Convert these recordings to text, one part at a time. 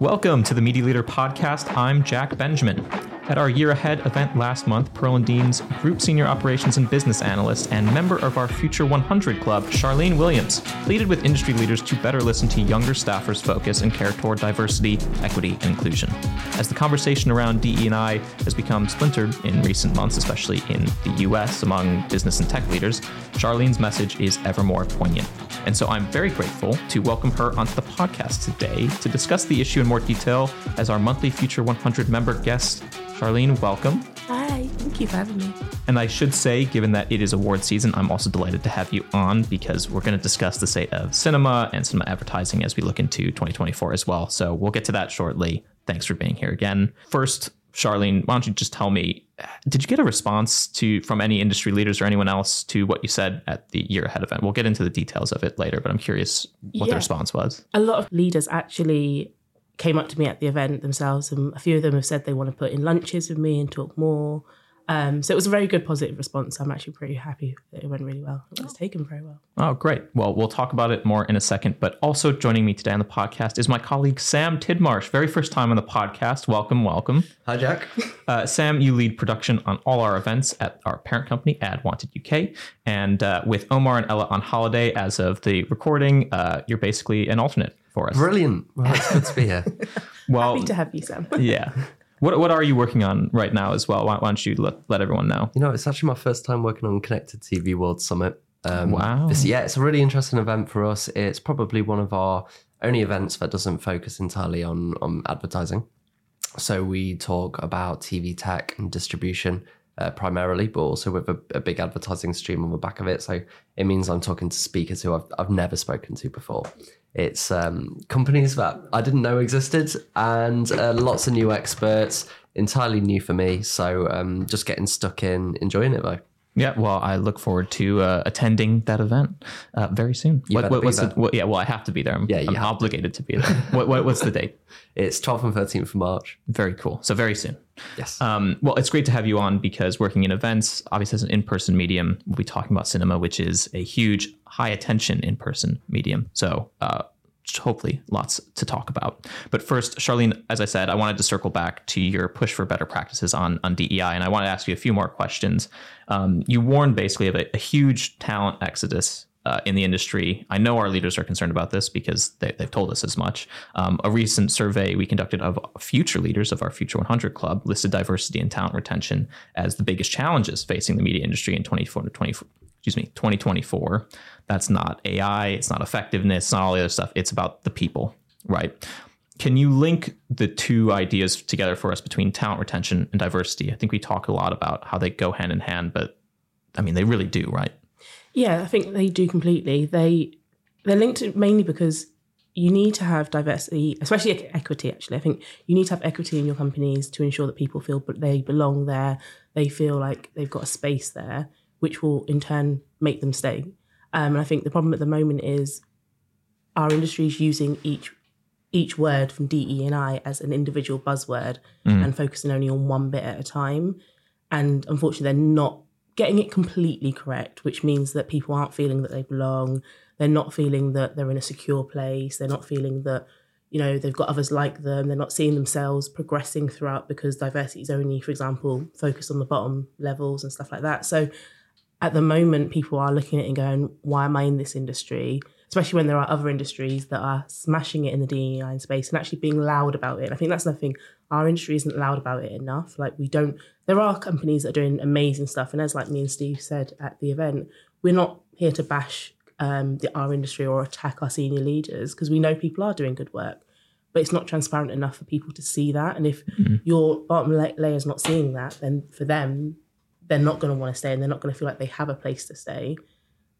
Welcome to the Media Leader Podcast. I'm Jack Benjamin. At our Year Ahead event last month, Pearl and Dean's Group Senior Operations and Business Analyst and member of our Future 100 Club, Charlene Williams, pleaded with industry leaders to better listen to younger staffers' focus and care toward diversity, equity, and inclusion. As the conversation around DE&I has become splintered in recent months, especially in the US among business and tech leaders, Charlene's message is ever more poignant. And so I'm very grateful to welcome her onto the podcast today to discuss the issue in more detail as our monthly Future 100 member guest. Charlene, welcome. Hi, thank you for having me. And I should say, given that it is award season, I'm also delighted to have you on because we're going to discuss the state of cinema and cinema advertising as we look into 2024 as well. So we'll get to that shortly. Thanks for being here again. First, Charlene, why don't you just tell me, did you get a response to from any industry leaders or anyone else to what you said at the year ahead event? We'll get into the details of it later, but I'm curious what Yeah. the response was. A lot of leaders actually came up to me at the event themselves, and a few of them have said they want to put in lunches with me and talk more. Um, so it was a very good positive response. I'm actually pretty happy that it went really well. It was taken very well. Oh, great. Well, we'll talk about it more in a second. But also joining me today on the podcast is my colleague Sam Tidmarsh. Very first time on the podcast. Welcome, welcome. Hi, Jack. Uh, Sam, you lead production on all our events at our parent company, Adwanted UK. And uh, with Omar and Ella on holiday as of the recording, uh, you're basically an alternate for us. Brilliant. Well, it's good to be here. Well, Happy to have you, Sam. yeah. What, what are you working on right now as well? Why, why don't you let, let everyone know? You know, it's actually my first time working on Connected TV World Summit. Um, Wow. this- yeah, it's a really interesting event for us. It's probably one of our only events that doesn't focus entirely on, on advertising. So we talk about TV tech and distribution uh, primarily, but also with a, a big advertising stream on the back of it. So it means I'm talking to speakers who I've, I've never spoken to before. It's um, companies that I didn't know existed and uh, lots of new experts, entirely new for me. So um, just getting stuck in, enjoying it though. Yeah, well, I look forward to uh, attending that event uh, very soon. You better be what's the, there. what, yeah, well, I have to be there. I'm, Yeah, I'm obligated to be there. what, what, what's the date? It's 12th and 13th of March. Very cool. So very soon. Yes. Um, well, it's great to have you on because working in events, obviously as an in-person medium, we'll be talking about cinema, which is a huge, high attention in-person medium. So uh, hopefully lots to talk about. But first, Charlene, as I said, I wanted to circle back to your push for better practices on, on DEI, and I want to ask you a few more questions. Um, you warned basically of a, a huge talent exodus uh, in the industry. I know our leaders are concerned about this because they, they've told us as much. Um, a recent survey we conducted of future leaders of our Future 100 Club listed diversity and talent retention as the biggest challenges facing the media industry in 24 to 24. Excuse me, 2024. That's not AI. It's not effectiveness. It's not all the other stuff. It's about the people, right? Can you link the two ideas together for us between talent retention and diversity? I think we talk a lot about how they go hand in hand, but I mean, they really do, right? Yeah, I think they do completely. They they're linked mainly because you need to have diversity, especially equity. Actually, I think you need to have equity in your companies to ensure that people feel they belong there. They feel like they've got a space there, which will in turn make them stay. Um, and I think the problem at the moment is our industry is using each each word from DE and I as an individual buzzword and focusing only on one bit at a time. And unfortunately, they're not getting it completely correct, which means that people aren't feeling that they belong. They're not feeling that they're in a secure place. They're not feeling that, you know, they've got others like them. They're not seeing themselves progressing throughout because diversity is only, for example, focused on the bottom levels and stuff like that. So at the moment, people are looking at it and going, why am I in this industry? Especially when there are other industries that are smashing it in the DEI space and actually being loud about it. And I think that's another thing. Our industry isn't loud about it enough. Like we don't. There are companies that are doing amazing stuff, and as like me and Steve said at the event, we're not here to bash um, the, our industry or attack our senior leaders because we know people are doing good work. But it's not transparent enough for people to see that. And if your bottom la- layer is not seeing that, then for them, they're not going to want to stay and they're not going to feel like they have a place to stay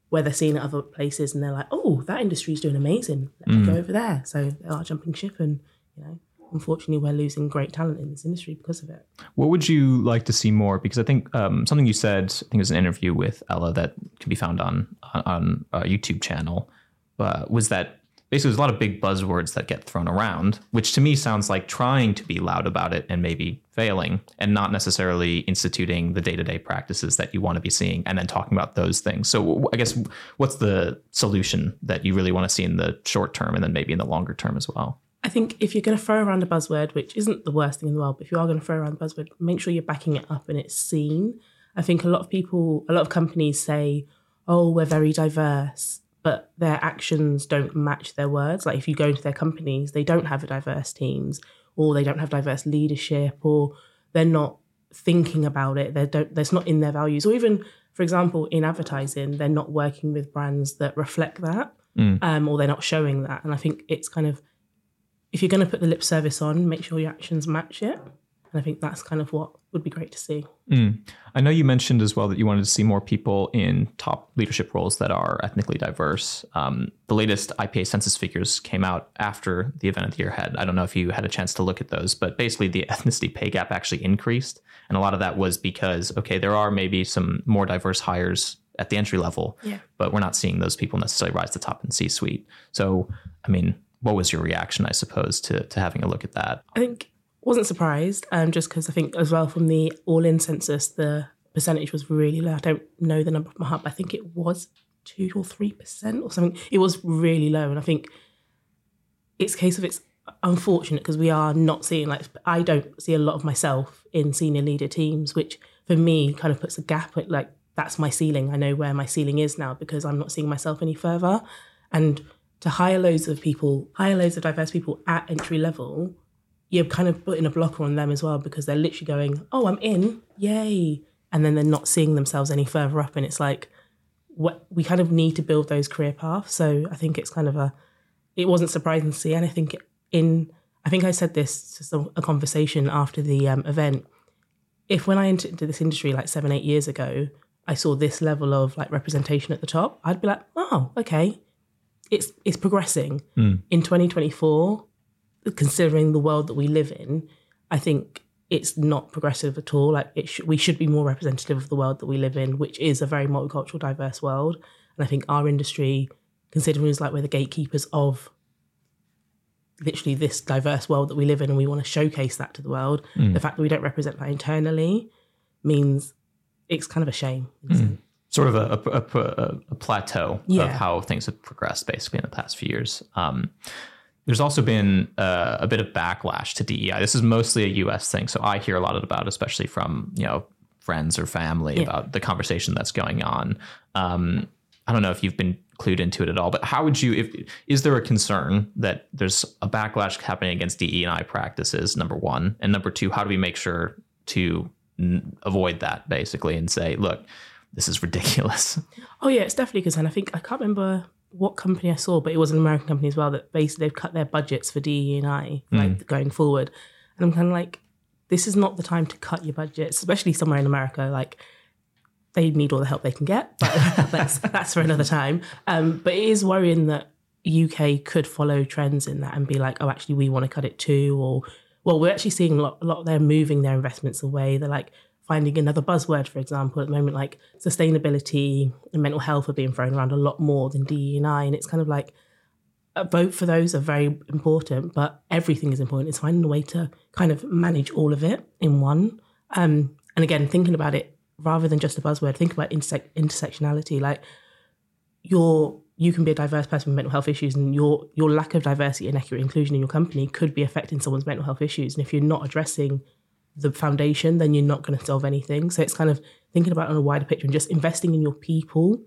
where they're seeing other places and they're like oh that industry is doing amazing. Let me go over there. So they are jumping ship and you know unfortunately we're losing great talent in this industry because of it. What would you like to see more? Because I think um, something you said, I think it was an interview with Ella that can be found on on a YouTube channel, uh, was that basically there's a lot of big buzzwords that get thrown around, which to me sounds like trying to be loud about it and maybe failing, and not necessarily instituting the day to day practices that you want to be seeing, and then talking about those things. So I guess what's the solution that you really want to see in the short term, and then maybe in the longer term as well? I think if you're going to throw around a buzzword, which isn't the worst thing in the world, but if you are going to throw around the buzzword, make sure you're backing it up and it's seen. I think a lot of people, a lot of companies say, oh, we're very diverse, but their actions don't match their words. Like if you go into their companies, they don't have diverse teams or they don't have diverse leadership or they're not thinking about it. They don't, that's not in their values. Or even, for example, in advertising, they're not working with brands that reflect that um, or they're not showing that. And I think it's kind of, if you're going to put the lip service on, make sure your actions match it. And I think that's kind of what would be great to see. I know you mentioned as well that you wanted to see more people in top leadership roles that are ethnically diverse. Um, the latest IPA census figures came out after the event of the year had. I don't know if you had a chance to look at those, but basically the ethnicity pay gap actually increased. And a lot of that was because, okay, there are maybe some more diverse hires at the entry level, Yeah. but we're not seeing those people necessarily rise to the top in C suite. So, I mean, what was your reaction, I suppose, to, to having a look at that? I think wasn't surprised, um, just because I think as well from the all-in census, the percentage was really low. I don't know the number of my heart, but I think it was two or three percent or something. It was really low, and I think it's a case of it's unfortunate because we are not seeing like I don't see a lot of myself in senior leader teams, which for me kind of puts a gap at like that's my ceiling. I know where my ceiling is now because I'm not seeing myself any further. And to hire loads of people, hire loads of diverse people at entry level, you're kind of putting a blocker on them as well because they're literally going, "Oh, I'm in, yay!" and then they're not seeing themselves any further up, and it's like, what we kind of need to build those career paths. So I think it's kind of a, it wasn't surprising to see, and I think in, I think I said this to some, a conversation after the um, event. If when I entered into this industry like seven, eight years ago, I saw this level of like representation at the top, I'd be like, oh, okay, it's it's progressing. In 2024, considering the world that we live in, I think it's not progressive at all. Like it sh- we should be more representative of the world that we live in, which is a very multicultural, diverse world. And I think our industry, considering it's like we're the gatekeepers of literally this diverse world that we live in, and we want to showcase that to the world, the fact that we don't represent that internally means it's kind of a shame. in sort of a, a, a, a plateau of how things have progressed basically in the past few years. Um, there's also been uh, a bit of backlash to DEI. This is mostly a U.S. thing, so I hear a lot about, especially from you know friends or family, about the conversation that's going on. Um, I don't know if you've been clued into it at all, but how would you? If is there a concern that there's a backlash happening against DEI practices? Number one, and number two, how do we make sure to n- avoid that basically and say, look, this is ridiculous. Oh yeah, it's definitely because, and I think I can't remember what company I saw, but it was an American company as well that basically they've cut their budgets for DE and I like going forward, and I'm kind of like, this is not the time to cut your budgets, especially somewhere in America. Like they need all the help they can get, but that's that's for another time. Um, but it is worrying that UK could follow trends in that and be like, oh, actually, we want to cut it too, or well, we're actually seeing a lot, a lot. They're moving their investments away. They're like finding another buzzword, for example, at the moment, like sustainability and mental health are being thrown around a lot more than DE and it's kind of like a vote for those are very important, but everything is important. It's finding a way to kind of manage all of it in one. Um, and again, thinking about it rather than just a buzzword, think about interse- intersectionality. Like your you can be a diverse person with mental health issues, and your your lack of diversity and accurate inclusion in your company could be affecting someone's mental health issues. And if you're not addressing the foundation, then you're not going to solve anything. So it's kind of thinking about it on a wider picture and just investing in your people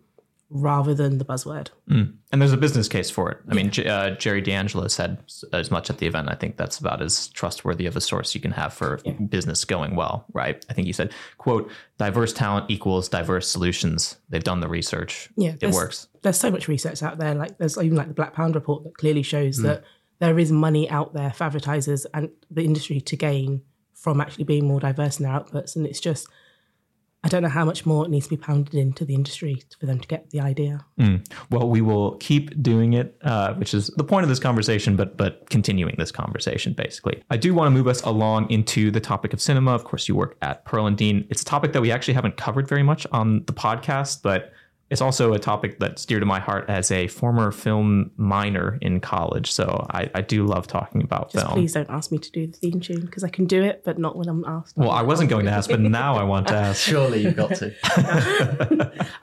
rather than the buzzword. And there's a business case for it. I mean, J- uh, Jerry D'Angelo said as much at the event. I think that's about as trustworthy of a source you can have for business going well, right? I think he said, "quote Diverse talent equals diverse solutions." They've done the research. Yeah, it works. There's so much research out there. Like there's even like the Black Pound report that clearly shows that there is money out there for advertisers and the industry to gain from actually being more diverse in their outputs. And it's just I don't know how much more it needs to be pounded into the industry for them to get the idea. Well, we will keep doing it, uh, which is the point of this conversation, but but continuing this conversation basically. I do want to move us along into the topic of cinema. Of course, you work at Pearl and Dean. It's a topic that we actually haven't covered very much on the podcast, but it's also a topic that's dear to my heart as a former film minor in college. So I, I do love talking about Just film. please don't ask me to do the theme tune because I can do it, but not when I'm asked. Well, I wasn't going to ask, but now I want to ask. Surely you've got to.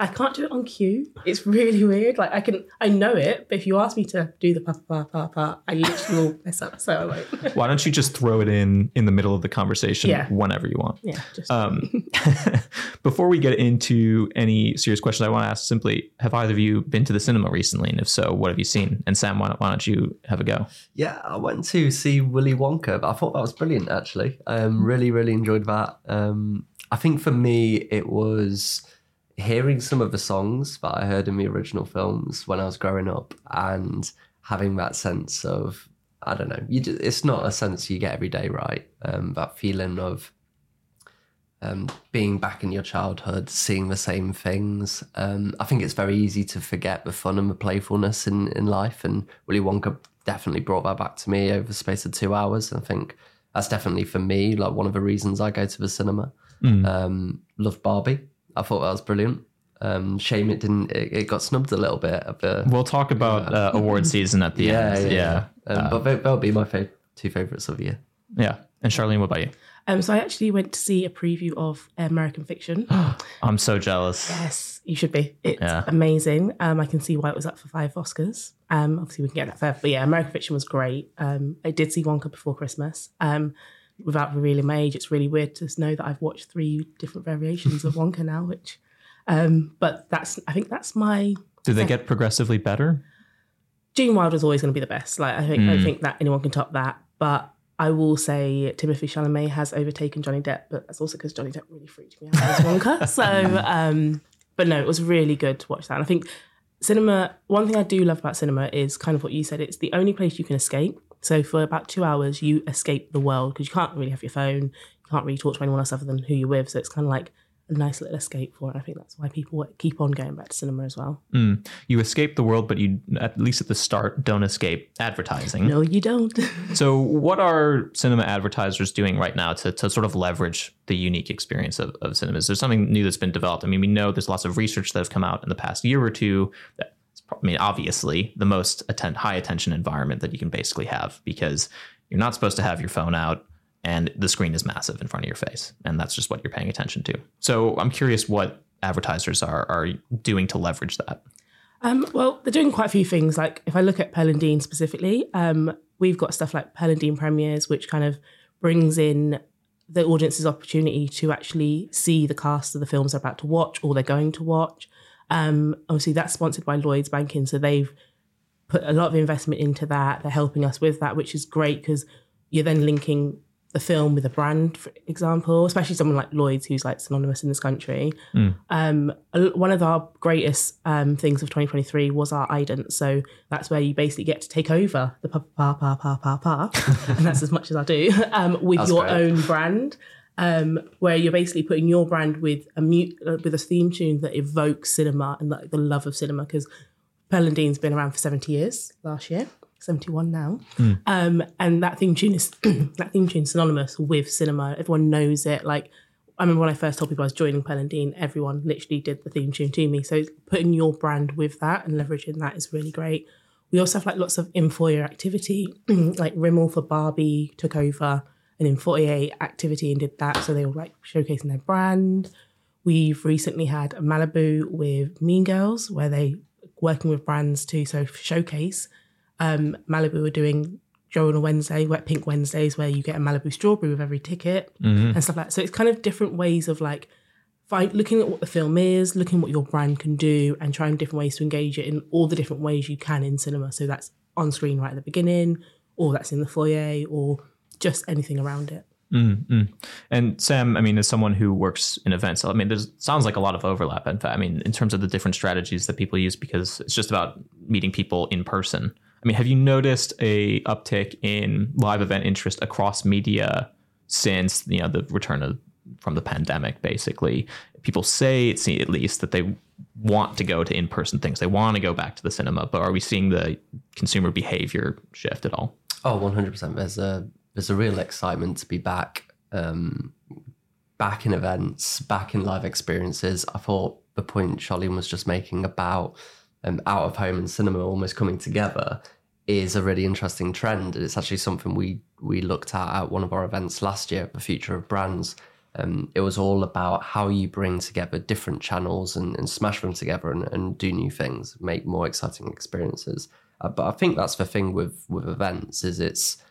I can't do it on cue. It's really weird. Like I can, I know it, but if you ask me to do the pa pa pa pa, I literally will mess up. So I won't. Why don't you just throw it in in the middle of the conversation Yeah. whenever you want? yeah, just Um, before we get into any serious questions, I want to ask simply: Have either of you been to the cinema recently? And if so, what have you seen? And Sam, why don't, why don't you have a go? Yeah, I went to see Willy Wonka. But I thought that was brilliant, actually. Um, really, really enjoyed that. Um, I think for me, it was hearing some of the songs that I heard in the original films when I was growing up and having that sense of, I don't know, just, it's not a sense you get every day, right? Um, that feeling of um, being back in your childhood, seeing the same things. Um, I think it's very easy to forget the fun and the playfulness in, in life. And Willy Wonka definitely brought that back to me over the space of two hours. I think that's definitely for me, like one of the reasons I go to the cinema. Um, loved Barbie. I thought that was brilliant. Um, shame it didn't, it, it got snubbed a little bit the, We'll talk about uh, award season at the yeah, end. yeah. Yeah, Um, but they, they'll be my fav- two favorites of the year. yeah. And Charlene, what about you? Um, so I actually went to see a preview of American Fiction. I'm so jealous. yes, you should be. It's Yeah. amazing. Um, I can see why it was up for five Oscars. Um, obviously we can get that further, but yeah, American Fiction was great. Um, I did see Wonka before Christmas. Um, without revealing my age, it's really weird to know that I've watched three different variations of Wonka now. Which, um, but that's I think that's my Do they get progressively better? Gene Wilder is always going to be the best. Like I think I don't think that anyone can top that. But I will say Timothée Chalamet has overtaken Johnny Depp, but that's also because Johnny Depp really freaked me out as Wonka. so, um, but no, it was really good to watch that. And I think cinema. One thing I do love about cinema is kind of what you said. It's the only place you can escape. So for about two hours, you escape the world because you can't really have your phone. You can't really talk to anyone else other than who you're with. So it's kind of like a nice little escape for it. I think that's why people keep on going back to cinema as well. Mm. You escape the world, but you, at least at the start, don't escape advertising. No, you don't. So, what are cinema advertisers doing right now to, to sort of leverage the unique experience of, of cinema? Is there something new that's been developed? I mean, we know there's lots of research that have come out in the past year or two. That, I mean, obviously, the most atten- high attention environment that you can basically have because you're not supposed to have your phone out and the screen is massive in front of your face. And that's just what you're paying attention to. So, I'm curious what advertisers are, are doing to leverage that. Um, well, they're doing quite a few things. Like if I look at Pearl and Dean specifically, um, we've got stuff like Pearl and Dean premieres, which kind of brings in the audience's opportunity to actually see the cast of the films they're about to watch or they're going to watch. Um, obviously, that's sponsored by Lloyd's Banking, so they've put a lot of investment into that. They're helping us with that, which is great because you're then linking the film with a brand, for example, especially someone like Lloyd's, who's like synonymous in this country. Um, one of our greatest um, things of 2023 was our ident. So that's where you basically get to take over the pa pa pa pa pa pa, and that's as much as I do um, with That's your great. own brand. Um, where you're basically putting your brand with a mute uh, with a theme tune that evokes cinema and like the love of cinema because Pearl and Dean's been around for 70 years last year, 71 now. Um, and that theme tune is that theme tune synonymous with cinema. Everyone knows it. Like I remember when I first told people I was joining Pearl and Dean, everyone literally did the theme tune to me. So putting your brand with that and leveraging that is really great. We also have like lots of in-foyer activity, like Rimmel for Barbie took over an in-foyer activity and did that. So they were like showcasing their brand. We've recently had a Malibu with Mean Girls, where they working with brands to so showcase. Um, Malibu are doing Joe on a Wednesday, Wet Pink Wednesdays, where you get a Malibu strawberry with every ticket and stuff like that. So it's kind of different ways of like find, looking at what the film is, looking at what your brand can do, and trying different ways to engage it in all the different ways you can in cinema. So that's on screen right at the beginning, or that's in the foyer, or just anything around it. Mm-hmm. And Sam, I mean, as someone who works in events, I mean, there's sounds like a lot of overlap. In fact, I mean, in terms of the different strategies that people use, because it's just about meeting people in person. I mean, have you noticed a uptick in live event interest across media since you know the return of from the pandemic? Basically, people say, it at least, that they want to go to in person things. They want to go back to the cinema. But are we seeing the consumer behavior shift at all? Oh, 100%. There's a there's a real excitement to be back um back in events, back in live experiences. I thought the point Charlene was just making about um, out of home and cinema almost coming together is a really interesting trend. And it's actually something we we looked at at one of our events last year, the future of brands. Um, it was all about how you bring together different channels and, and smash them together and, and do new things, make more exciting experiences. Uh, but I think that's the thing with with events is it's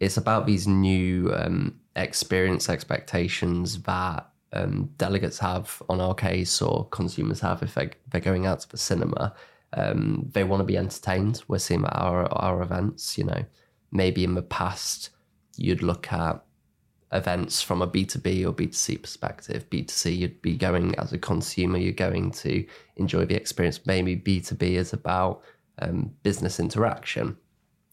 it's about these new um, experience expectations that um, delegates have on our case or consumers have if they, they're going out to the cinema. Um, they want to be entertained. We're seeing at our, our events, you know, maybe in the past you'd look at events from a B2B or B2C perspective. B2C, you'd be going as a consumer, you're going to enjoy the experience. Maybe B2B is about um, business interaction.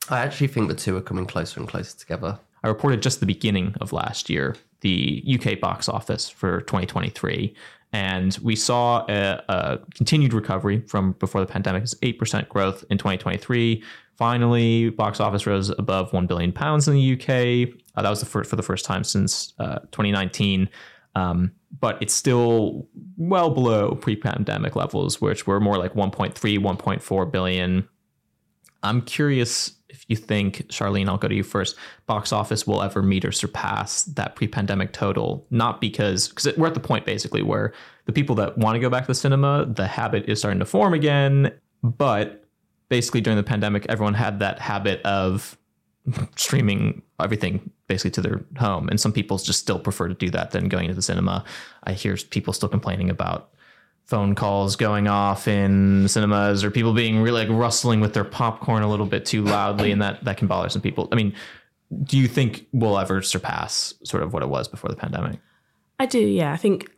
I actually think the two are coming closer and closer together. I reported just the beginning of last year the UK box office for 2023. And we saw a, a continued recovery from before the pandemic. It's 8% growth in 2023. Finally, box office rose above 1 billion pounds in the UK. Uh, that was the first, for the first time since uh, 2019. Um, but it's still well below pre-pandemic levels, which were more like 1.3, 1.4 billion. I'm curious if you think, Charlene, I'll go to you first, box office will ever meet or surpass that pre pandemic total. Not because, because we're at the point basically where the people that want to go back to the cinema, the habit is starting to form again. But basically, during the pandemic, everyone had that habit of streaming everything basically to their home. And some people just still prefer to do that than going to the cinema. I hear people still complaining about phone calls going off in cinemas or people being really like rustling with their popcorn a little bit too loudly and that that can bother some people. I mean, do you think we'll ever surpass sort of what it was before the pandemic? I do, yeah. I think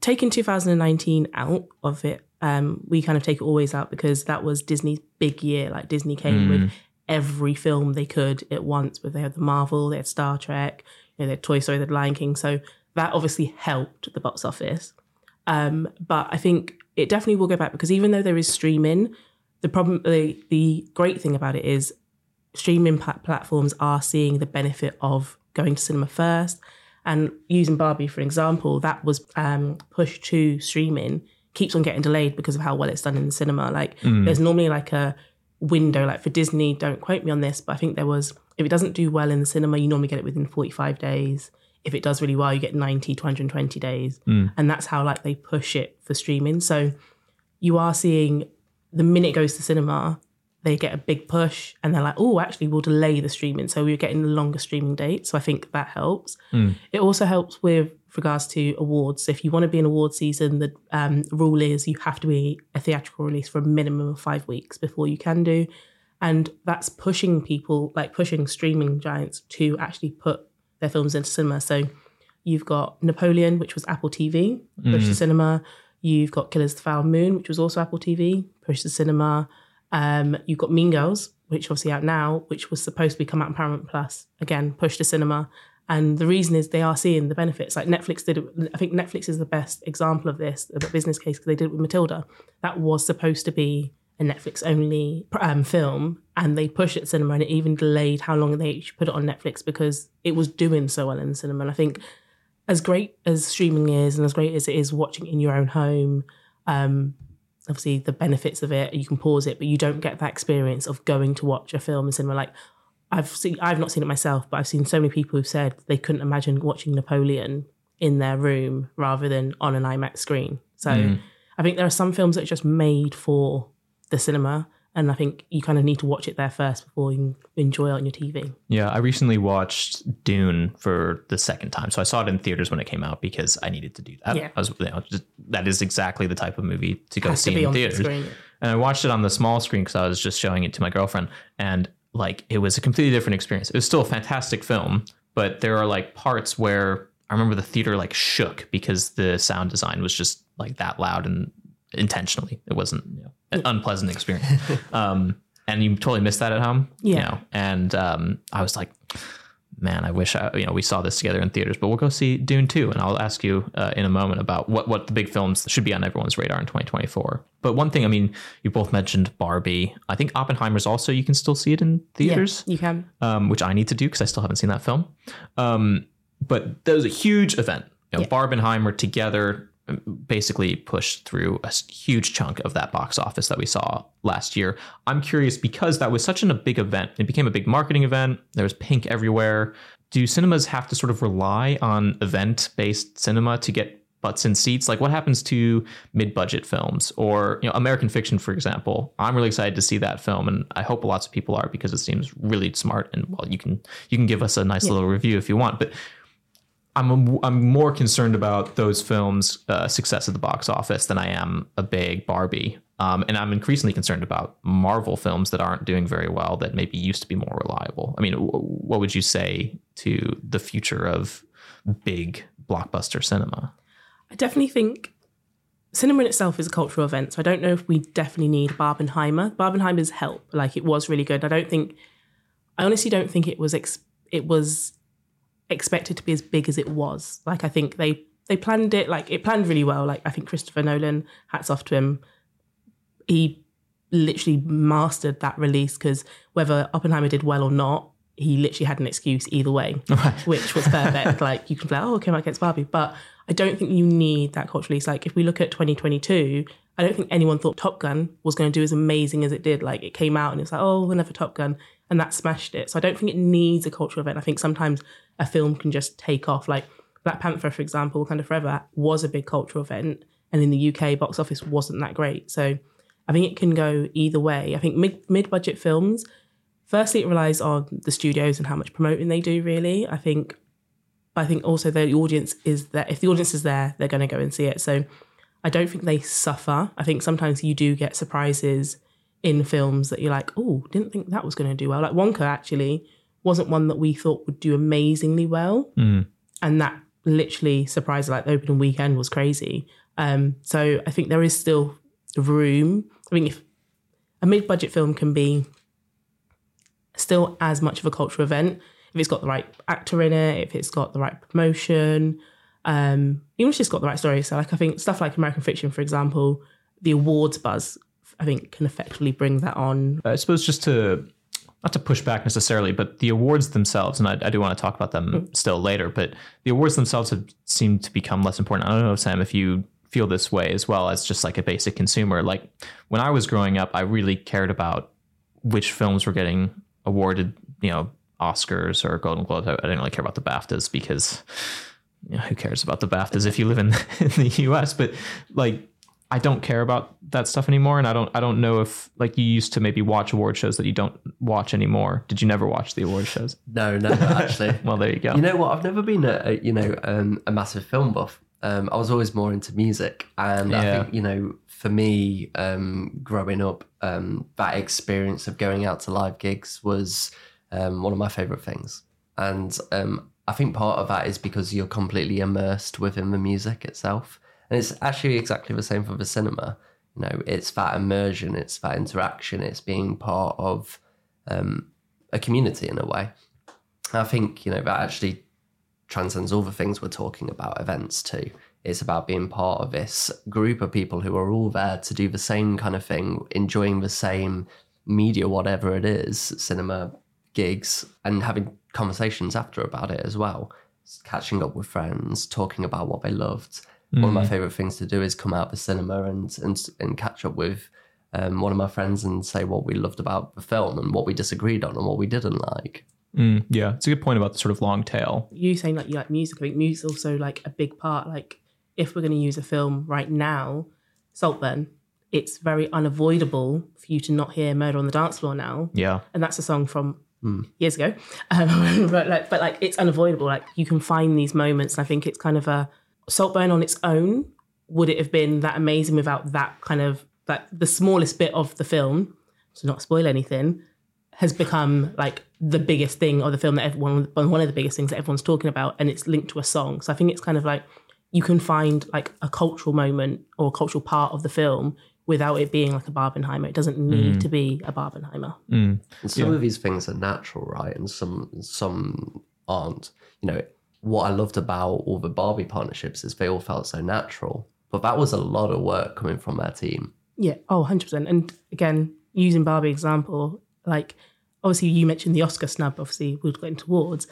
taking 2019 out of it, um, we kind of take it always out because that was Disney's big year. Like Disney came mm. with every film they could at once. But they had the Marvel, they had Star Trek, you know, they had Toy Story, they had Lion King. So that obviously helped the box office. Um, but I think it definitely will go back because even though there is streaming, the problem, the, the great thing about it is streaming platforms are seeing the benefit of going to cinema first. And using Barbie for example, that was um, pushed to streaming, keeps on getting delayed because of how well it's done in the cinema. Like mm. there's normally like a window, like for Disney, don't quote me on this, but I think there was, if it doesn't do well in the cinema, you normally get it within 45 days if it does really well, you get 90 to 120 days. Mm. And that's how like they push it for streaming. So you are seeing the minute it goes to cinema, they get a big push and they're like, oh, actually, we'll delay the streaming. So we're getting the longer streaming date. So I think that helps. Mm. It also helps with regards to awards. So if you want to be in award season, the um, rule is you have to be a theatrical release for a minimum of five weeks before you can do. And that's pushing people, like pushing streaming giants to actually put their films into cinema. So you've got Napoleon, which was Apple TV, pushed mm. to cinema. You've got Killers of the Flower Moon, which was also Apple TV, pushed to cinema. Um, you've got Mean Girls, which obviously out now, which was supposed to be come out on Paramount Plus, again pushed to cinema. And the reason is they are seeing the benefits. Like Netflix did, I think Netflix is the best example of this, the business case, because they did it with Matilda. That was supposed to be a Netflix only um, film and they pushed it cinema and it even delayed how long they put it on Netflix because it was doing so well in the cinema. And I think as great as streaming is and as great as it is watching in your own home, um, obviously the benefits of it, you can pause it, but you don't get that experience of going to watch a film in cinema. Like I've seen, I've not seen it myself, but I've seen so many people who said they couldn't imagine watching Napoleon in their room rather than on an IMAX screen. So mm. I think there are some films that are just made for the cinema. And I think you kind of need to watch it there first before you enjoy it on your TV. Yeah, I recently watched Dune for the second time. So I saw it in theaters when it came out because I needed to do that. Yeah. I was, you know, just, that is exactly the type of movie to go see to in theaters. The and I watched it on the small screen because I was just showing it to my girlfriend. And like it was a completely different experience. It was still a fantastic film, but there are like parts where I remember the theater like shook because the sound design was just like that loud and intentionally. It wasn't you know, unpleasant experience. um, and you totally missed that at home. Yeah. You know? And um, I was like, man, I wish I, you know we saw this together in theaters. But we'll go see Dune 2, and I'll ask you uh, in a moment about what what the big films should be on everyone's radar in 2024. But one thing, I mean, you both mentioned Barbie. I think Oppenheimer's also you can still see it in theaters. Yeah, you can. Um, which I need to do because I still haven't seen that film. Um, but that was a huge event. You know, yeah. Barbenheimer together basically pushed through a huge chunk of that box office that we saw last year. I'm curious because that was such an, a big event. It became a big marketing event. There was pink everywhere. Do cinemas have to sort of rely on event based cinema to get butts in seats? Like what happens to mid budget films or you know American Fiction, for example? I'm really excited to see that film, and I hope lots of people are because it seems really smart. And well, you can you can give us a nice yeah. little review if you want, but I'm I'm more concerned about those films' uh, success at the box office than I am a big Barbie. Um, and I'm increasingly concerned about Marvel films that aren't doing very well that maybe used to be more reliable. I mean, w- what would you say to the future of big blockbuster cinema? I definitely think cinema in itself is a cultural event. So I don't know if we definitely need Barbenheimer. Barbenheimer's help, like it was really good. I don't think, I honestly don't think it was ex- it was expected to be as big as it was. Like I think they they planned it like it planned really well. Like I think Christopher Nolan, hats off to him. He literally mastered that release because whether Oppenheimer did well or not, he literally had an excuse either way, which was perfect. like you can be like, oh, okay, I against Barbie, but I don't think you need that culture release. Like if we look at 2022, I don't think anyone thought Top Gun was going to do as amazing as it did. Like it came out and it's like, oh, another Top Gun, and that smashed it. So I don't think it needs a cultural event. I think sometimes a film can just take off. Like Black Panther, for example, kind of Forever was a big cultural event, and in the UK box office wasn't that great. So I think it can go either way. I think mid mid budget films, firstly, it relies on the studios and how much promoting they do. Really, I think, but I think also the audience is there. If the audience is there, they're going to go and see it. So I don't think they suffer. I think sometimes you do get surprises in films that you're like, oh, didn't think that was going to do well. Like Wonka actually wasn't one that we thought would do amazingly well. Mm. And that literally surprised, like the opening weekend was crazy. Um, so I think there is still room. I mean, if a mid budget film can be still as much of a cultural event, if it's got the right actor in it, if it's got the right promotion, um, even if it's got the right story. So, like, I think stuff like American Fiction, for example, the awards buzz, I think, can effectively bring that on. I suppose just to not to push back necessarily, but the awards themselves, and I, I do want to talk about them mm. still later, but the awards themselves have seemed to become less important. I don't know, Sam, if you feel this way as well as just like a basic consumer. Like when I was growing up, I really cared about which films were getting awarded, you know, Oscars or Golden Globes. I, I didn't really care about the BAFTAs because you know, who cares about the BAFTAs if you live in, in the US? But like I don't care about that stuff anymore, and I don't I don't know if like you used to maybe watch award shows that you don't watch anymore. Did you never watch the award shows? No, never actually. well, there you go. You know what? I've never been a, a you know um, a massive film buff. Um, I was always more into music, and yeah. I think you know for me um, growing up, um, that experience of going out to live gigs was um, one of my favorite things, and um, I think part of that is because you're completely immersed within the music itself. And it's actually exactly the same for the cinema. You know, it's that immersion, it's that interaction, it's being part of um, a community in a way. I think, you know, that actually transcends all the things we're talking about, events too. It's about being part of this group of people who are all there to do the same kind of thing, enjoying the same media, whatever it is, cinema, gigs, and having conversations after about it as well. Catching up with friends, talking about what they loved, Mm. One of my mm. favorite things to do is come out the cinema and and, and catch up with um, one of my friends and say what we loved about the film and what we disagreed on and what we didn't like. Mm, yeah, it's a good point about the sort of long tail. You saying like you like music. I think music's also like a big part. Like if we're going to use a film right now, Saltburn, it's very unavoidable for you to not hear "Murder on the Dance Floor" now. Yeah, and that's a song from mm. years ago. Um, but like, but like it's unavoidable. Like you can find these moments. And I think it's kind of a Saltburn on its own, would it have been that amazing without that kind of that the smallest bit of the film, to not spoil anything, has become like the biggest thing of the film that everyone one of the biggest things that everyone's talking about, and it's linked to a song. So I think it's kind of like you can find like a cultural moment or a cultural part of the film without it being like a Barbenheimer. It doesn't need mm. to be a Barbenheimer. Mm. And some yeah. of these things are natural, right? And some some aren't. You know, what I loved about all the Barbie partnerships is they all felt so natural. But that was a lot of work coming from our team. Yeah. Oh, 100%. And again, using Barbie example, like obviously you mentioned the Oscar snub, obviously we'll go into awards.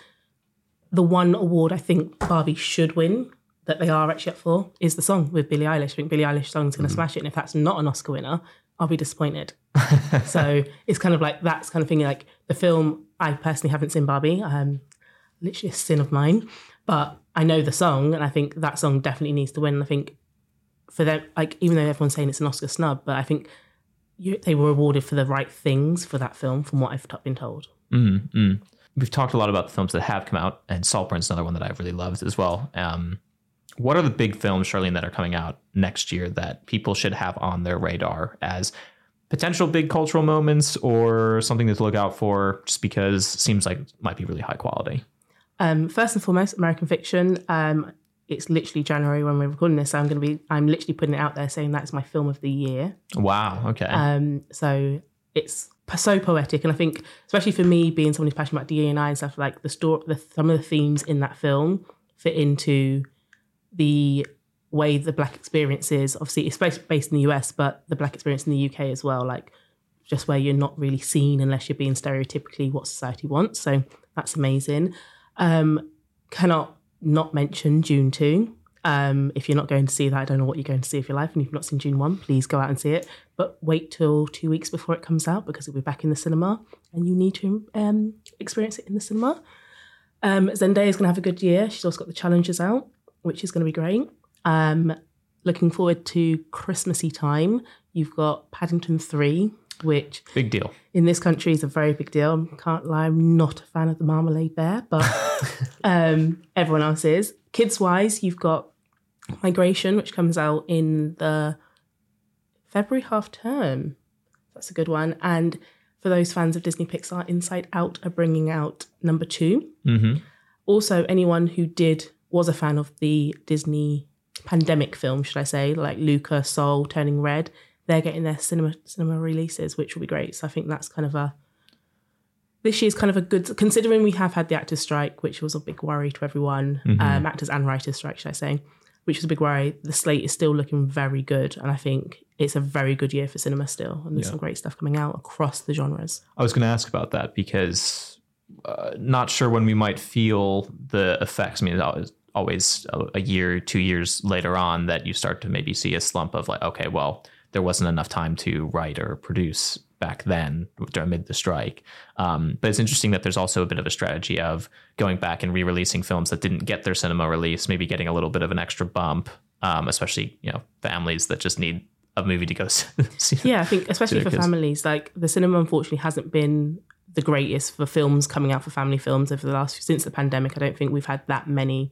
The one award I think Barbie should win that they are actually up for is the song with Billie Eilish. I think Billie Eilish song's going to smash it, and if that's not an Oscar winner, I'll be disappointed. so it's kind of like that's kind of thing. Like the film, I personally haven't seen Barbie. Um, literally a sin of mine, but I know the song, and I think that song definitely needs to win. And I think for them, like even though everyone's saying it's an Oscar snub, but I think you, they were awarded for the right things for that film, from what I've been told. Mm-hmm. We've talked a lot about the films that have come out, and Saltburn's another one that I've really loved as well. Um, what are the big films, Charlene, that are coming out next year that people should have on their radar as potential big cultural moments or something to look out for just because it seems like it might be really high quality? Um, first and foremost, American Fiction. Um, it's literally January when we're recording this. So I'm going to be, I'm literally putting it out there saying that's my film of the year. Wow. Okay. Um, so it's so poetic, and I think, especially for me, being someone who's passionate about DEI and stuff, like the story, the, some of the themes in that film fit into the way the black experience is. Obviously, it's based, in the US, but the black experience in the UK as well. Like just where you're not really seen unless you're being stereotypically what society wants. So that's amazing. Um, cannot not mention Dune 2. Um, if you're not going to see that, I don't know what you're going to see of your life. And if you've not seen Dune 1, please go out and see it. But wait till two weeks before it comes out because it'll be back in the cinema and you need to um, experience it in the cinema. Um, Zendaya is going to have a good year. She's also got the Challengers out, which is going to be great. Um, looking forward to Christmassy time. You've got Paddington 3, which big deal in this country is a very big deal. Can't lie, I'm not a fan of the marmalade bear, but um, everyone else is. Kids wise, you've got Migration, which comes out in the February half term. That's a good one. And for those fans of Disney Pixar, Inside Out are bringing out number 2 Mm-hmm. Also, anyone who did was a fan of the Disney pandemic film, should I say, like Luca, Soul, Turning Red, they're getting their cinema cinema releases, which will be great. So I think that's kind of a this year's kind of a good considering we have had the actors strike, which was a big worry to everyone, um, actors and writers strike, should I say, which was a big worry. The slate is still looking very good, and I think it's a very good year for cinema still, and there's Yeah. some great stuff coming out across the genres. I was going to ask about that because uh, not sure when we might feel the effects. I mean, always, a, a year, two years later on that you start to maybe see a slump of like, okay, well, there wasn't enough time to write or produce back then amid the strike. Um, but it's interesting that there's also a bit of a strategy of going back and re-releasing films that didn't get their cinema release, maybe getting a little bit of an extra bump, um, especially you know families that just need a movie to go see. Yeah, I think especially for Because- families, like the cinema unfortunately hasn't been the greatest for films coming out for family films over the last since the pandemic. I don't think we've had that many.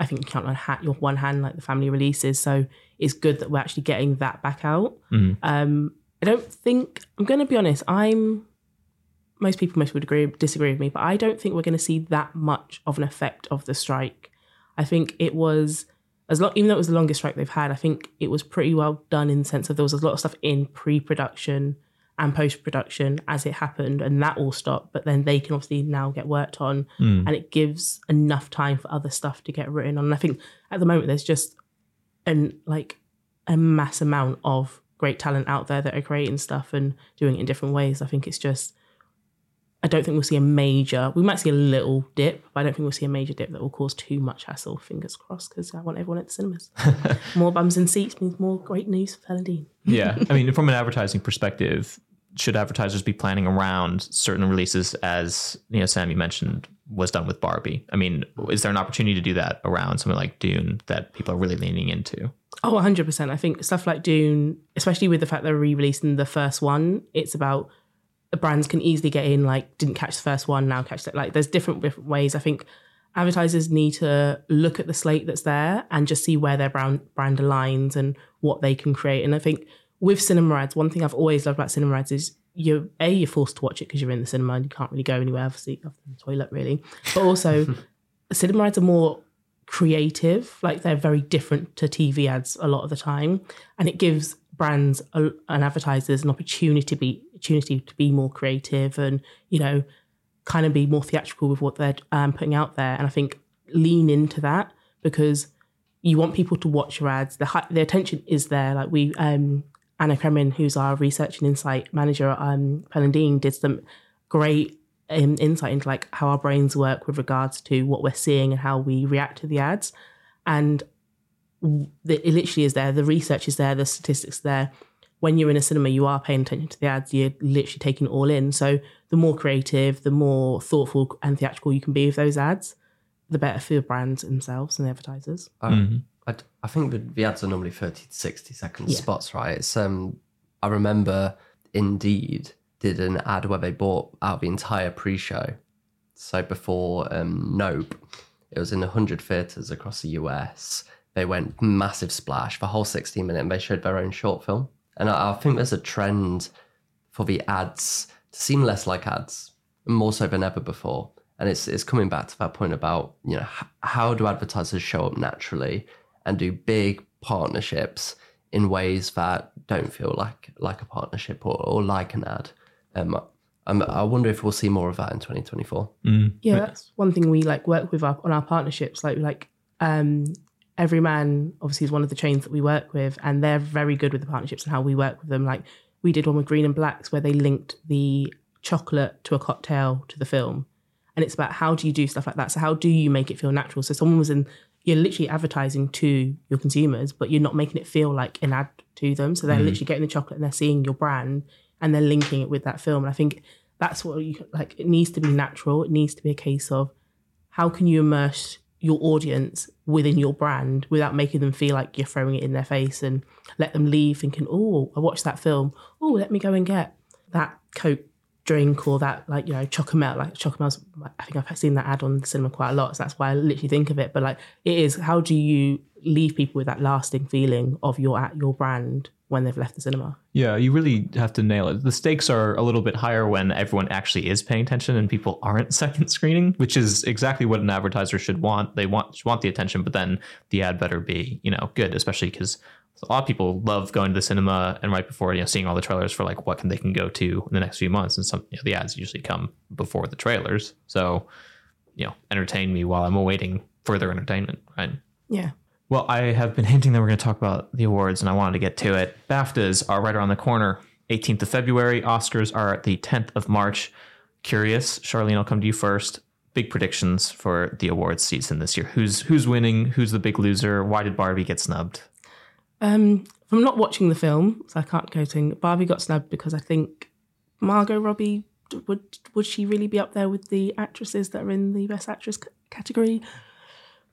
I think you count on hat your one hand like the family releases. So it's good that we're actually getting that back out. Mhm. Um, I don't think I'm going to be honest. I'm most people most would agree disagree with me, but I don't think we're going to see that much of an effect of the strike. I think it was as long, even though it was the longest strike they've had. I think it was pretty well done in the sense of there was a lot of stuff in pre-production and post-production as it happened, and that all stopped. But then they can obviously now get worked on, hmm. and it gives enough time for other stuff to get written on. And I think at the moment there's just an like a mass amount of great talent out there that are creating stuff and doing it in different ways. I think it's just I don't think we'll see a major. We might see a little dip, but I don't think we'll see a major dip that will cause too much hassle. Fingers crossed, because I want everyone at the cinemas. more bums in seats means more great news for Pearl and Dean. yeah. I mean, from an advertising perspective, should advertisers be planning around certain releases as, you know, Sam, you mentioned was done with Barbie? I mean, is there an opportunity to do that around something like Dune that people are really leaning into? Oh, 100%. I think stuff like Dune, especially with the fact they're re releasing the first one, it's about the brands can easily get in, like, didn't catch the first one, now catch it. Like, there's different, different ways. I think advertisers need to look at the slate that's there and just see where their brand, brand aligns and what they can create. And I think with cinema ads, one thing I've always loved about cinema ads is you're A, you're forced to watch it because you're in the cinema and you can't really go anywhere, obviously, other than the toilet, really. But also, cinema ads are more creative like they're very different to tv ads a lot of the time and it gives brands a- and advertisers an opportunity to be opportunity to be more creative and you know kind of be more theatrical with what they're um, putting out there. And i think lean into that because you want people to watch your ads. The, the attention is there. Like we um anna kremen who's our research and insight manager at um Pearl and Dean, did some great um, insight into like how our brains work with regards to what we're seeing and how we react to the ads. And the, it literally is there. The research is there. The statistics there. When you're in a cinema, you are paying attention to the ads. You're literally taking it all in. So the more creative, the more thoughtful and theatrical you can be with those ads, the better for your brands themselves and the advertisers. Um, I, I think the, the ads are normally 30 to 60 second Yeah. spots, right? It's, um, I remember Indeed did an ad where they bought out the entire pre show. So before um, Nope, it was in 100 theatres across the US. They went massive splash. for The whole 16 minute, and they showed their own short film. And I, I think there's a trend for the ads to seem less like ads, more so than ever before. And it's it's coming back to that point about you know h- how do advertisers show up naturally and do big partnerships in ways that don't feel like like a partnership or, or like an ad. Um, I'm, I wonder if we'll see more of that in 2024. Yeah, that's one thing we like work with our, on our partnerships. Like like um, Everyman obviously is one of the chains that we work with, and they're very good with the partnerships and how we work with them. Like we did one with Green and Blacks where they linked the chocolate to a cocktail to the film, and it's about how do you do stuff like that. So how do you make it feel natural? So someone was in, you're literally advertising to your consumers, but you're not making it feel like an ad to them. So they're mm. literally getting the chocolate and they're seeing your brand and they're linking it with that film. And I think that's what you like. It needs to be natural. It needs to be a case of how can you immerse your audience within your brand without making them feel like you're throwing it in their face and let them leave thinking, oh, I watched that film. Oh, let me go and get that Coke drink or that like you know chocomel like chocomel's i think i've seen that ad on the cinema quite a lot so that's why i literally think of it but like it is how do you leave people with that lasting feeling of your at your brand when they've left the cinema Yeah, you really have to nail it. The stakes are a little bit higher when everyone actually is paying attention and people aren't second screening, which is exactly what an advertiser should want. They want want the attention, but then the ad better be, you know, good, especially because a lot of people love going to the cinema and right before, you know, seeing all the trailers for like what can they can go to in the next few months. And some you know, the ads usually come before the trailers. So, you know, entertain me while I'm awaiting further entertainment, right? yeah Well, I have been hinting that we're going to talk about the awards, and I wanted to get to it. BAFTAs are right around the corner. 18th of February. Oscars are at the 10th of March. Curious, Charlene, I'll come to you first. Big predictions for the awards season this year. Who's who's winning? Who's the big loser? Why did Barbie get snubbed? Um, from not watching the film, so I can't go to. Barbie got snubbed because I think Margot Robbie would would she really be up there with the actresses that are in the Best Actress c- category?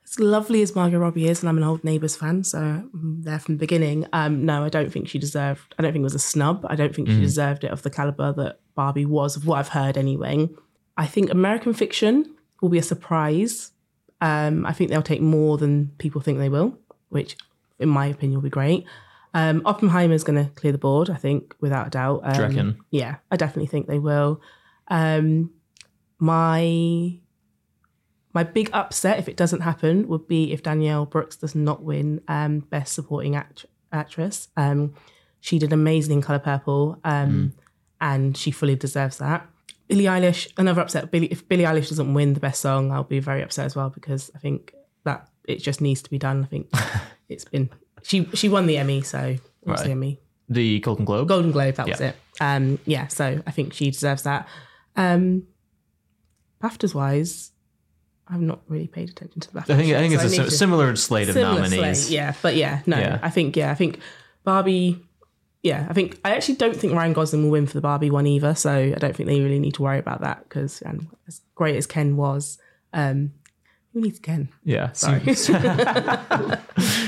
As lovely as Margot Robbie is, and I'm an old Neighbours fan, so I'm there from the beginning. Um, no, I don't think she deserved. I don't think it was a snub. I don't think she deserved it of the caliber that Barbie was, of what I've heard anyway. I think American Fiction will be a surprise. Um, I think they'll take more than people think they will, which, in my opinion, will be great. Um, Oppenheimer's going to clear the board, I think, without a doubt. Um, Do you reckon? Yeah, I definitely think they will. Um, my my big upset, if it doesn't happen, would be if Danielle Brooks does not win um, Best Supporting act- Actress. Um, she did amazing in Color Purple, um, and she fully deserves that. Billie Eilish, another upset. Billie, if Billie Eilish doesn't win the best song, I'll be very upset as well because I think that it just needs to be done. I think it's been she she won the Emmy, so what's Right. the Emmy? The Golden Globe. Golden Globe, that was it. Um, yeah, so I think she deserves that. Um, BAFTAs wise, I've not really paid attention to the BAFTA. I think I think so it's a need si- to- similar slate of similar nominees. slate, yeah, but yeah, no, Yeah. I think yeah, I think Barbie. Yeah, I think I actually don't think Ryan Gosling will win for the Barbie one either. So I don't think they really need to worry about that because um, as great as Ken was, um, who needs Ken? Yeah. Sorry.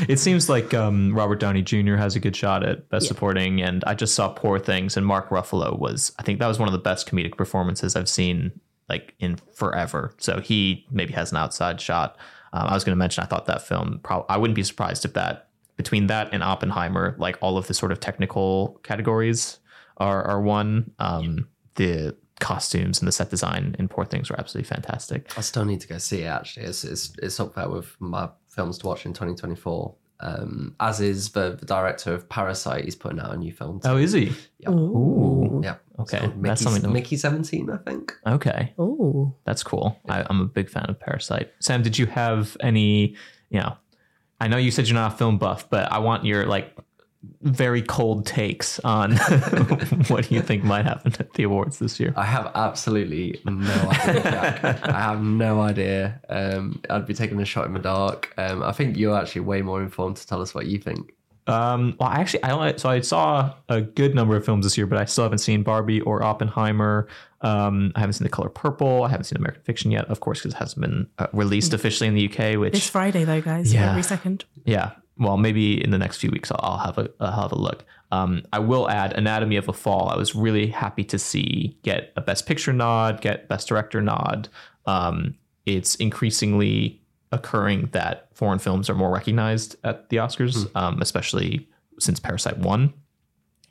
it seems like um, Robert Downey Jr. has a good shot at Best Supporting, and I just saw Poor Things, and Mark Ruffalo was, I think that was one of the best comedic performances I've seen like in forever. So he maybe has an outside shot. Um, I was going to mention, I thought that film, prob- I wouldn't be surprised if that, between that and Oppenheimer, like all of the sort of technical categories are, are one. Um, The costumes and the set design in Poor Things were absolutely fantastic. I still need to go see it. Actually, it's it's, it's up there with my films to watch in 2024. Um, as is the, the director of Parasite. He's putting out a new film. Oh, is he? yeah. Ooh. yeah. Okay, It's called that's Mickey, something to- Mickey 17, I think. Okay. Oh, That's cool. I, I'm a big fan of Parasite. Sam, did you have any, you know, I know you said you're not a film buff, but I want your like very cold takes on what do you think might happen at the awards this year. I have absolutely no idea, Jack. I have no idea. Um, I'd be taking a shot in the dark. Um, I think you're actually way more informed to tell us what you think. Um, well, I actually, I don't. So I saw a good number of films this year, but I still haven't seen Barbie or Oppenheimer. Um, I haven't seen The Color Purple. I haven't seen American Fiction yet, of course, because it hasn't been uh, released officially in the UK. Which This Friday, though, guys. Yeah. Every second. Yeah. Well, maybe in the next few weeks I'll, I'll have a I'll have a look. Um, I will add Anatomy of a Fall. I was really happy to see get a Best Picture nod, get Best Director nod. Um, it's increasingly occurring that foreign films are more recognized at the Oscars, um, especially since Parasite won.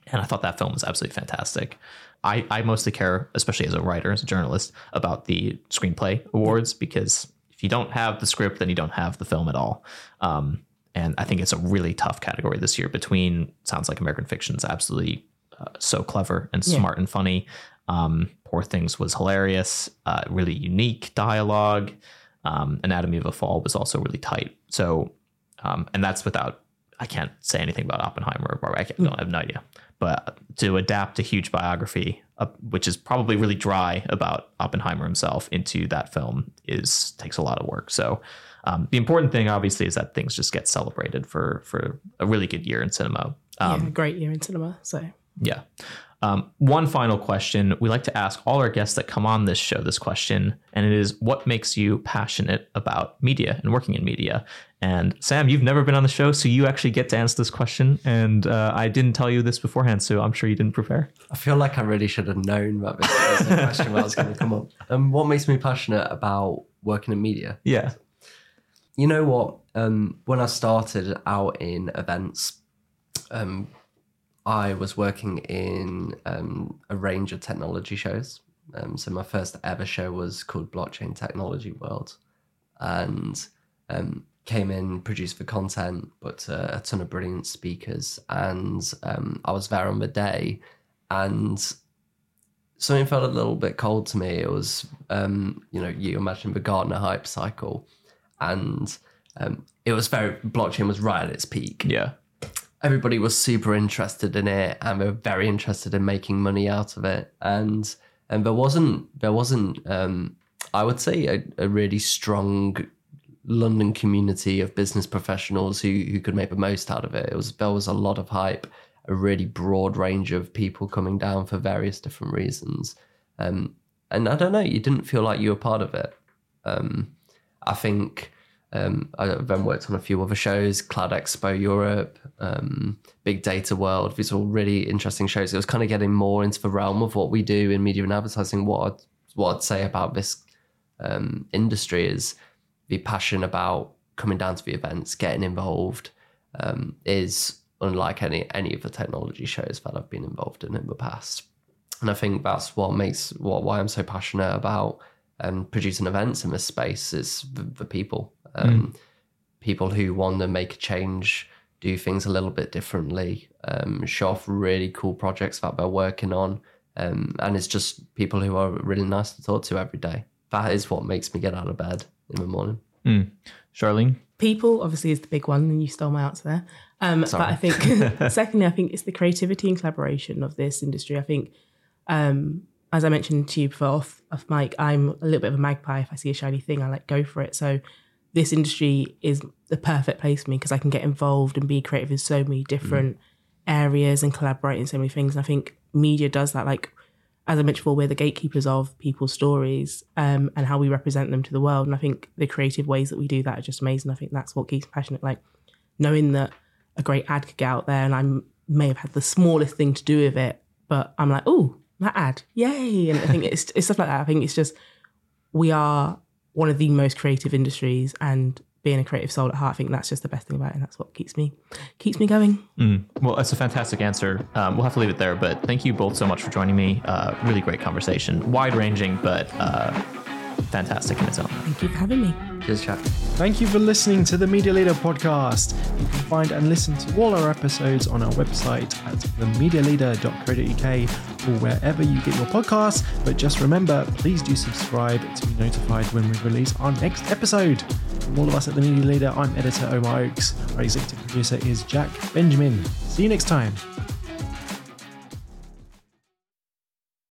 And I thought that film was absolutely fantastic. I, I mostly care, especially as a writer, as a journalist, about the screenplay awards because if you don't have the script, then you don't have the film at all. Um, and I think it's a really tough category this year between sounds like American Fiction is absolutely uh, so clever and smart and funny. Um, Poor Things was hilarious, uh, really unique dialogue. Um, Anatomy of a Fall was also really tight. So, um, and that's without I can't say anything about Oppenheimer or Barbie. I, can't, I have no idea. But to adapt a huge biography, uh, which is probably really dry about Oppenheimer himself, into that film is takes a lot of work. So um, the important thing, obviously, is that things just get celebrated for for a really good year in cinema. Um, yeah, great year in cinema. So yeah. Um, one final question. We like to ask all our guests that come on this show this question, and it is what makes you passionate about media and working in media? And Sam, you've never been on the show, so you actually get to answer this question. And uh, I didn't tell you this beforehand, so I'm sure you didn't prepare. I feel like I really should have known that this was the question that was going to come up. Um, what makes me passionate about working in media? Yeah. You know what? Um, when I started out in events, um, I was working in um, a range of technology shows. Um, so my first ever show was called Blockchain Technology World, and um, came in, produced the content, but uh, a ton of brilliant speakers, and um, I was there on the day, and something felt a little bit cold to me. It was, um, you know, you imagine the Gartner hype cycle, and um, it was very blockchain was right at its peak Yeah. Everybody was super interested in it and they were very interested in making money out of it. And and there wasn't there wasn't um i would say a, a really strong london community of business professionals who who could make the most out of it. It was there was a lot of hype a really broad range of people coming down for various different reasons. Um and i don't know you didn't feel like you were part of it. Um i think um, I then worked on a few other shows, Cloud Expo Europe, um, Big Data World. These are all really interesting shows. It was kind of getting more into the realm of what we do in media and advertising. What I'd, what I'd say about this um, industry is the passion about coming down to the events, getting involved, um, is unlike any any of the technology shows that I've been involved in in the past. And I think that's what makes what why I'm so passionate about um, producing events in this space is the, the people, um, people who want to make a change, do things a little bit differently, um, show off really cool projects that they're working on, um, and it's just people who are really nice to talk to every day. That is what makes me get out of bed in the morning. Charlene? people obviously is the big one, and you stole my answer there. Um, but I think, secondly, I think it's the creativity and collaboration of this industry. I think, um, as I mentioned to you before off, off mic, I'm a little bit of a magpie. If I see a shiny thing, I like go for it. So this industry is the perfect place for me because I can get involved and be creative in so many different areas and collaborate in so many things. And I think media does that. Like as I mentioned before, we're the gatekeepers of people's stories um, and how we represent them to the world. And I think the creative ways that we do that are just amazing. I think that's what keeps me passionate. Like knowing that a great ad could get out there and I may have had the smallest thing to do with it, but I'm like, oh, that ad, yay! And I think it's it's stuff like that. I think it's just we are one of the most creative industries, and being a creative soul at heart, I think that's just the best thing about it, and that's what keeps me keeps me going. Well, that's a fantastic answer. Um, we'll have to leave it there, but thank you both so much for joining me. Uh, really great conversation, wide ranging, but uh, fantastic in its own. Thank you for having me. Cheers, chat. Thank you for listening to the Media Leader podcast. You can find and listen to all our episodes on our website at themedialeader.co.uk or wherever you get your podcasts. But just remember, please do subscribe to be notified when we release our next episode. From all of us at the Media Leader, I'm editor Omar Oakes. Our executive producer is Jack Benjamin. See you next time.